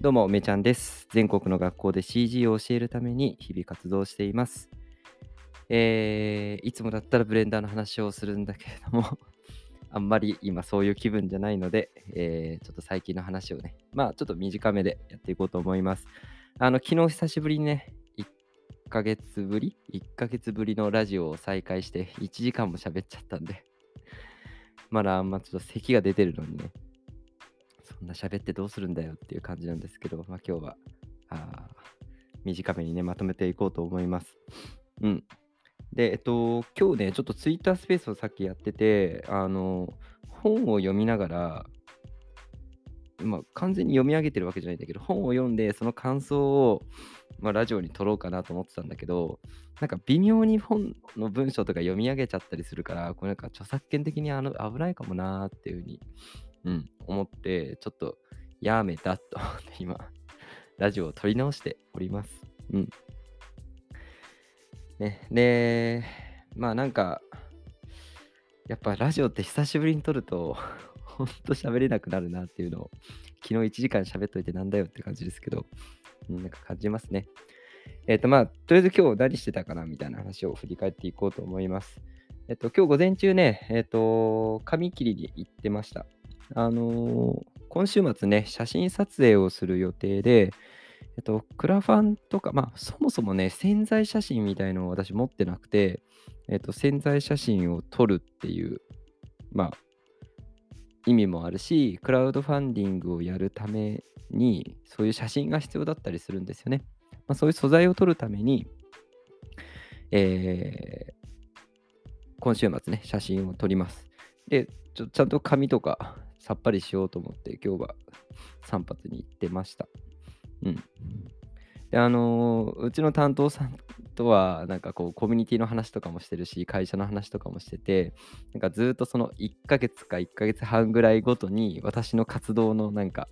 どうも、めちゃんです。全国の学校で CG を教えるために日々活動しています。えー、いつもだったらブレンダーの話をするんだけれども、あんまり今そういう気分じゃないので、えーちょっと最近の話をね、まあちょっと短めでやっていこうと思います。あの、昨日久しぶりにね、1ヶ月ぶり ?1 ヶ月ぶりのラジオを再開して1時間も喋っちゃったんで、まだあんまちょっと咳が出てるのにね、そんな喋ってどうするんだよっていう感じなんですけど、まあ、今日はあー短めにね、まとめていこうと思います。うん。で、えっと、今日ね、ちょっとツイッタースペースをさっきやってて、あの、本を読みながら、まあ、完全に読み上げてるわけじゃないんだけど、本を読んで、その感想を、まあ、ラジオに取ろうかなと思ってたんだけど、なんか微妙に本の文章とか読み上げちゃったりするから、これなんか著作権的にあの危ないかもなーっていうふうに、うん、思って、ちょっとやめたと思って 今、ラジオを撮り直しております。うん。ね、で、まあなんか、やっぱラジオって久しぶりに撮ると、ほんと喋れなくなるなっていうのを、昨日1時間喋っといてなんだよって感じですけど、うん、なんか感じますね。えっ、とまあ、とりあえず今日何してたかなみたいな話を振り返っていこうと思います。えっと、今日午前中ね、えっと、髪切りに行ってました。あの今週末ね、写真撮影をする予定で、えっと、クラファンとか、まあ、そもそもね、潜在写真みたいのを私持ってなくて、えっと、潜在写真を撮るっていう、まあ、意味もあるし、クラウドファンディングをやるために、そういう写真が必要だったりするんですよね。まあ、そういう素材を撮るために、えー今週末ね、写真を撮ります。で、ちょちゃんと髪とかさっぱりしようと思って、今日は散髪に行ってました。うん。で、あのーうちの担当さんとは、なんかこう、コミュニティの話とかもしてるし、会社の話とかもしてて、なんかずっとその1ヶ月か1ヶ月半ぐらいごとに、私の活動のなんか、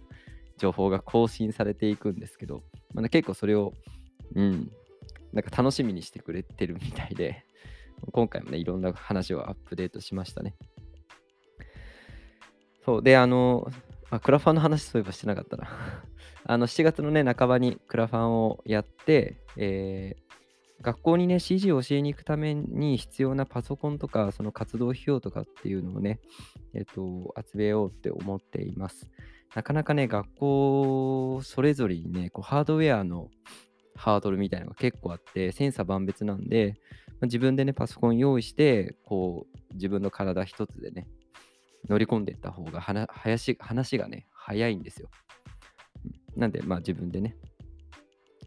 情報が更新されていくんですけど、まあ、結構それを、うん、なんか楽しみにしてくれてるみたいで、今回もね、いろんな話をアップデートしましたね。そう。で、あの、あクラファンの話そういえばしてなかったな。あの、7月のね、半ばにクラファンをやって、えー学校にね、CG を教えに行くために必要なパソコンとか、その活動費用とかっていうのをね、えっ、と、集めようって思っています。なかなかね、学校それぞれにね、こうハードウェアのハードルみたいなのが結構あって、千差万別なんで、自分でね、パソコン用意して、こう、自分の体一つでね、乗り込んでいった方が話話がね、早いんですよ。なんで、まあ自分でね、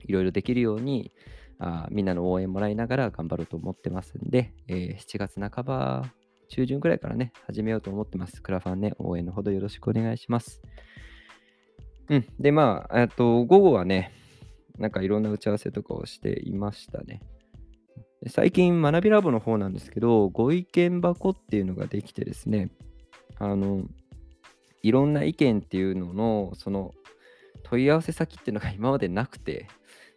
いろいろできるように、あみんなの応援もらいながら頑張ろうと思ってますんで、えー7月半ば、中旬くらいからね、始めようと思ってます。クラファンね、応援のほどよろしくお願いします。うん。で、まあ、えっと、午後はね、なんかいろんな打ち合わせとかをしていましたね。最近、学びラボの方なんですけど、ご意見箱っていうのができてですね、あの、いろんな意見っていうのの、その、問い合わせ先っていうのが今までなくて、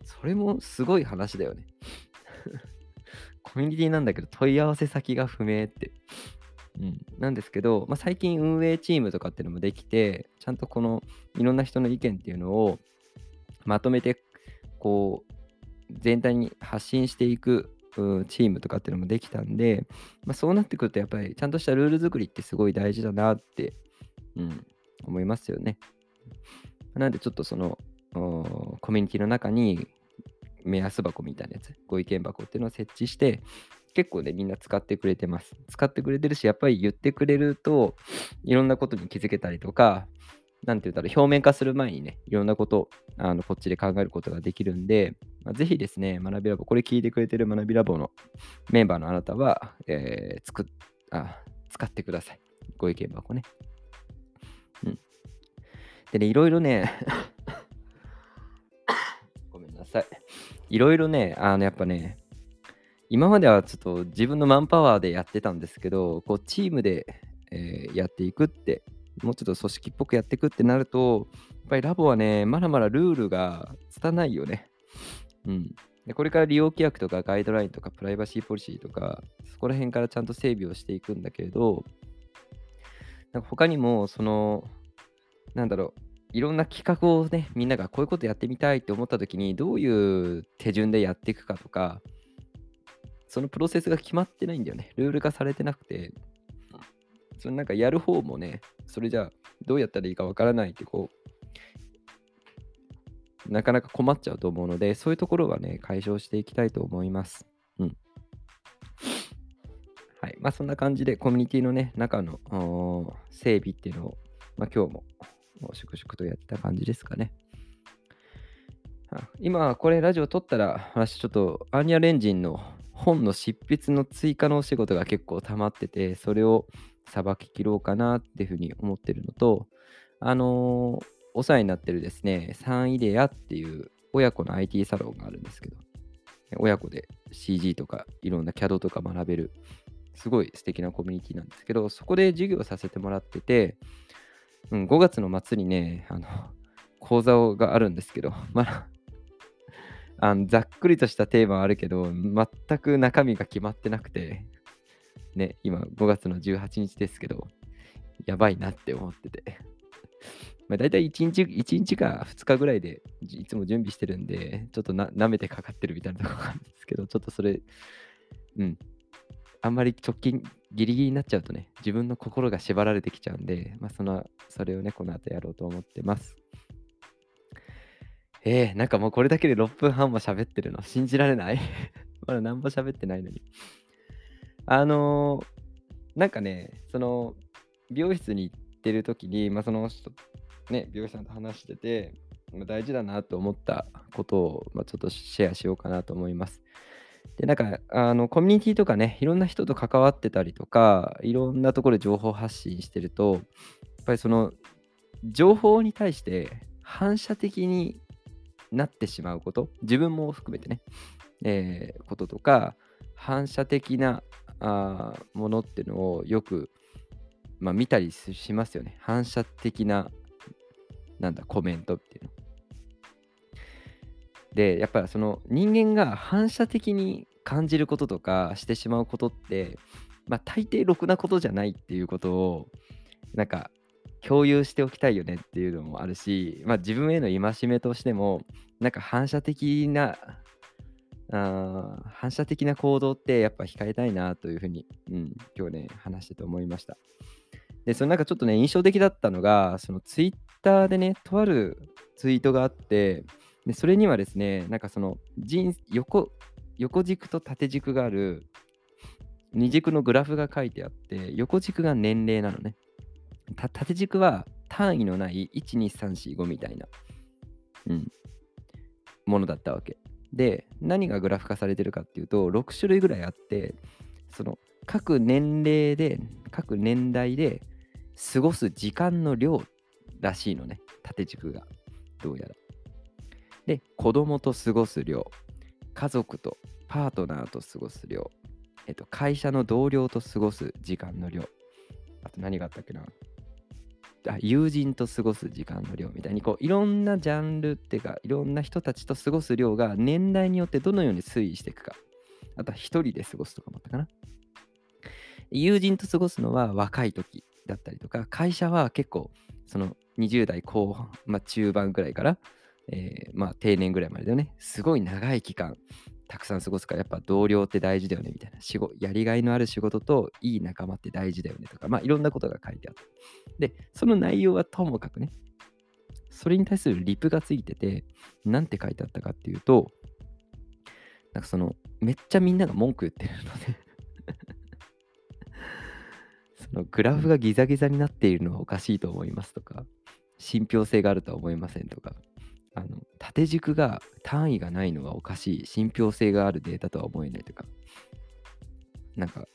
それもすごい話だよね。コミュニティなんだけど、問い合わせ先が不明って。うん、なんですけど、まあ、最近運営チームとかっていうのもできて、ちゃんとこのいろんな人の意見っていうのをまとめて、こう、全体に発信していくチームとかっていうのもできたんで、まあ、そうなってくるとやっぱりちゃんとしたルール作りってすごい大事だなって、うん、思いますよね。なんでちょっとそのコミュニティの中に目安箱みたいなやつ、ご意見箱っていうのを設置して、結構ね、みんな使ってくれてます。使ってくれてるし、やっぱり言ってくれると、いろんなことに気づけたりとか、なんて言ったら表面化する前にね、いろんなことあのこっちで考えることができるんで、まあ、ぜひですね、学びラボ、これ聞いてくれてる学びラボのメンバーのあなたは、えー作っあ使ってください。ご意見箱ね。うん。でね、いろいろね、ごめんなさい。いろいろね、あの、やっぱね、今まではちょっと自分のマンパワーでやってたんですけど、こう、チームで、えーやっていくって、もうちょっと組織っぽくやっていくってなると、やっぱりラボはね、まだまだルールが拙いよね。うん。でこれから利用規約とかガイドラインとかプライバシーポリシーとか、そこら辺からちゃんと整備をしていくんだけれど、なんか他にも、その、なんだろういろんな企画をね、みんながこういうことやってみたいって思った時に、どういう手順でやっていくかとか、そのプロセスが決まってないんだよね。ルール化されてなくて、そのなんかやる方もね、それじゃあどうやったらいいかわからないってこう、なかなか困っちゃうと思うので、そういうところはね、解消していきたいと思います。うん。はい。まあそんな感じでコミュニティのね、中の整備っていうのを、まあ今日も粛々とやった感じですかね。今、これラジオ撮ったら、私ちょっとアーニャレンジンの本の執筆の追加のお仕事が結構溜まってて、それをさばききろうかなっていうふうに思ってるのと、あのー、お世話になってるですね、サンイデアっていう親子の IT サロンがあるんですけど、親子で CG とかいろんな CAD とか学べる、すごい素敵なコミュニティなんですけど、そこで授業させてもらってて、うん、5月の末にね、あの、講座があるんですけど、まだあのざっくりとしたテーマはあるけど、全く中身が決まってなくて、ね、今5月の18日ですけど、やばいなって思ってて。まあ、大体1日 ,1 日か2日ぐらいでいつも準備してるんで、ちょっとな舐めてかかってるみたいなとこがあるんですけど、ちょっとそれ、うん、あんまり直近ギリギリになっちゃうとね、自分の心が縛られてきちゃうんで、まあ、その、それをね、この後やろうと思ってます。えー、なんかもうこれだけで6分半も喋ってるの？信じられない？まだ何も喋ってないのに。あのー、なんかね、その、美容室に行ってる時に、まあ、その、ね、美容師さんと話してて、大事だなと思ったことを、まあ、ちょっとシェアしようかなと思います。で、なんか、あの、コミュニティとかね、いろんな人と関わってたりとか、いろんなところで情報発信してると、やっぱりその、情報に対して反射的になってしまうこと、自分も含めてね、えー、こととか、反射的なあものっていうのをよく、まあ、見たりしますよね。反射的な、なんだ、コメントっていうの。でやっぱその人間が反射的に感じることとかしてしまうことってまあ大抵ろくなことじゃないっていうことをなんか共有しておきたいよねっていうのもあるし、まあ、自分への戒めとしてもなんか反射的なあ反射的な行動ってやっぱ控えたいなというふうに、うん、今日ね話してて思いましたでそのなんかちょっとね印象的だったのがそのツイッターでねとあるツイートがあってでそれにはですね、なんかその人横横軸と縦軸がある二軸のグラフが書いてあって、横軸が年齢なのね。縦軸は単位のない1、2、3、4、5みたいな、うん、ものだったわけ。で、何がグラフ化されてるかっていうと、6種類ぐらいあって、その各年齢で、各年代で過ごす時間の量らしいのね、縦軸が。どうやら。で、子供と過ごす量、家族とパートナーと過ごす量、えっと、会社の同僚と過ごす時間の量、あと何があったっけな。あ友人と過ごす時間の量。みたいにこういろんなジャンルっていうかいろんな人たちと過ごす量が年代によってどのように推移していくか。あとは一人で過ごすとかもあったかな。友人と過ごすのは若い時だったりとか会社は結構その20代後半、まあ、中盤ぐらいからえー、まあ定年ぐらいまでだよね、すごい長い期間、たくさん過ごすから、やっぱ同僚って大事だよねみたいな、仕事やりがいのある仕事といい仲間って大事だよねとか、まあいろんなことが書いてあった。で、その内容はともかくね、それに対するリプがついてて、なんて書いてあったかっていうと、なんかその、めっちゃみんなが文句言ってるので そのグラフがギザギザになっているのはおかしいと思いますとか、信憑性があるとは思いませんとか、あの縦軸が単位がないのはおかしい信憑性があるデータとは思えないとか。なんか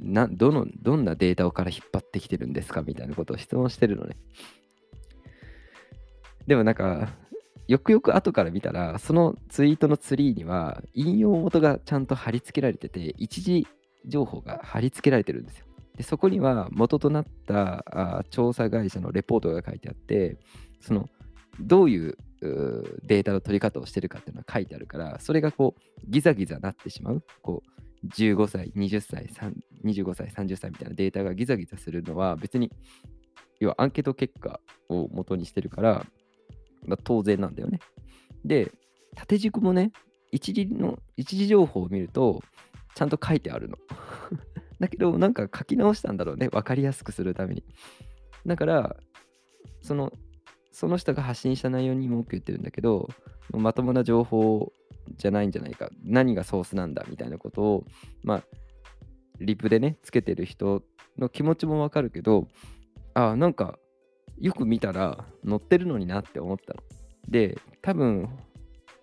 などのどんなデータをから引っ張ってきてるんですかみたいなことを質問してるのね。でもなんかよくよく後から見たらそのツイートのツリーには引用元がちゃんと貼り付けられてて一時情報が貼り付けられてるんですよ。でそこには元となったあ調査会社のレポートが書いてあってそのどういうデータの取り方をしてるかっていうのが書いてあるから、それがこうギザギザなってしまう。こう15歳、20歳、25歳、30歳みたいなデータがギザギザするのは別に要はアンケート結果を元にしてるから、まあ、当然なんだよね。で、縦軸もね、一時の一時情報を見ると、ちゃんと書いてあるの。だけど、なんか書き直したんだろうね。分かりやすくするために。だから、その、その人が発信した内容に文句言ってるんだけど、まともな情報じゃないんじゃないか。何がソースなんだみたいなことを、まあ、リプでね、つけてる人の気持ちもわかるけど、ああ、なんか、よく見たら載ってるのになって思ったの。で、多分、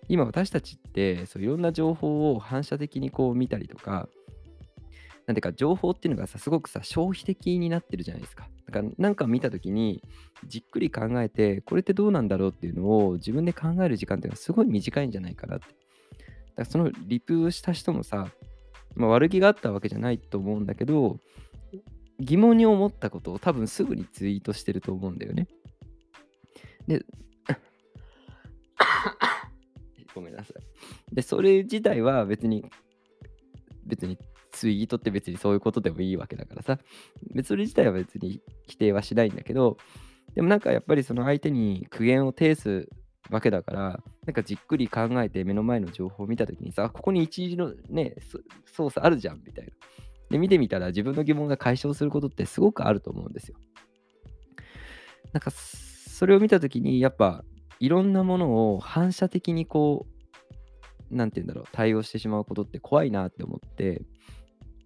今私たちってそういろんな情報を反射的にこう見たりとか、なんていうか情報っていうのがさ、すごくさ、消費的になってるじゃないですか。だからなんか見たときに、じっくり考えて、これってどうなんだろうっていうのを自分で考える時間っていうのはすごい短いんじゃないかなって。だからそのリプした人もさ、まあ、悪気があったわけじゃないと思うんだけど、疑問に思ったことを多分すぐにツイートしてると思うんだよね。で、ごめんなさい。で、それ自体は別に、別にツイートって別にそういうことでもいいわけだからさ、別それ自体は別に否定はしないんだけど、でもなんかやっぱりその相手に苦言を呈すわけだから、なんかじっくり考えて目の前の情報を見たときにさ、ここに一時のね、操作あるじゃんみたいな。で、見てみたら自分の疑問が解消することってすごくあると思うんですよ。なんか、それを見たときに、やっぱいろんなものを反射的にこう、なんて言うんだろう、対応してしまうことって怖いなって思って、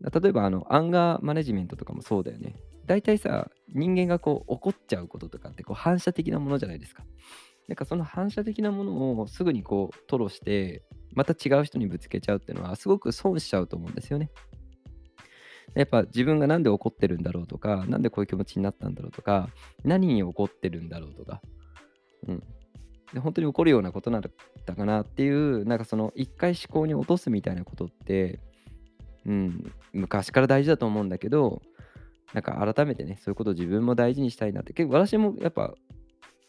例えばあの、アンガーマネジメントとかもそうだよね。大体さ、人間がこう怒っちゃうこととかってこう反射的なものじゃないですか。なんかその反射的なものをすぐにこう吐露して、また違う人にぶつけちゃうっていうのはすごく損しちゃうと思うんですよね。やっぱ自分が何で怒ってるんだろうとか、何でこういう気持ちになったんだろうとか、何に怒ってるんだろうとか、うん。で本当に起こるようなことなのだかなっていう、なんかその一回思考に落とすみたいなことって、うん、昔から大事だと思うんだけど、なんか改めてね、そういうことを自分も大事にしたいなって、結構私もやっぱ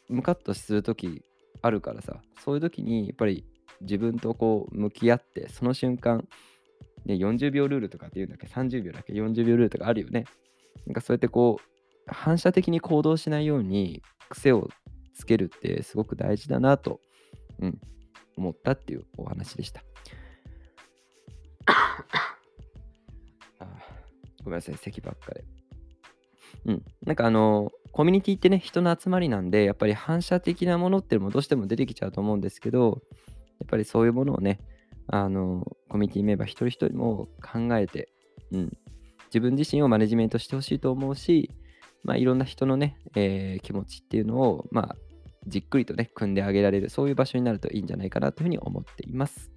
ムカッとするときあるからさ、そういうときにやっぱり自分とこう向き合って、その瞬間、ね、40秒ルールとかっていうんだっけ、30秒だっけ、40秒ルールとかあるよね。なんかそうやってこう、反射的に行動しないように癖をつけるってすごく大事だなと、うん、思ったっていうお話でした。ごめんなさい、咳ばっかで。うん。なんかあの、コミュニティってね、人の集まりなんで、やっぱり反射的なものっていうのもどうしても出てきちゃうと思うんですけど、やっぱりそういうものをね、あの、コミュニティメンバー一人一人も考えて、うん、自分自身をマネジメントしてほしいと思うし、まあ、いろんな人のね、えー、気持ちっていうのを、まあ、じっくりとね、組んであげられる、そういう場所になるといいんじゃないかなというふうに思っています。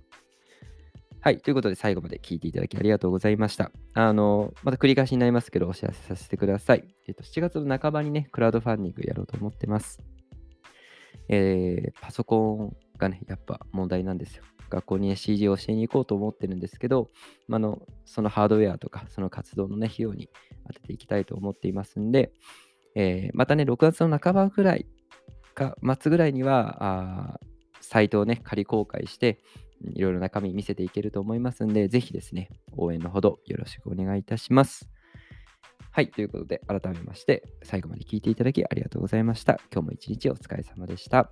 はい。ということで、最後まで聞いていただきありがとうございました。あの、また繰り返しになりますけど、お知らせさせてください。えっと、7月の半ばにね、クラウドファンディングやろうと思ってます。えー、パソコンがね、やっぱ問題なんですよ。学校に、CG を教えに行こうと思ってるんですけど、まあの、そのハードウェアとか、その活動のね、費用に当てていきたいと思っていますんで、えー、またね、6月の半ばぐらいか、末ぐらいには、あサイトをね、仮公開して、いろいろ中身見せていけると思いますんで、ぜひですね、応援のほどよろしくお願いいたします。はい、ということで、改めまして、最後まで聞いていただきありがとうございました。今日も一日お疲れ様でした。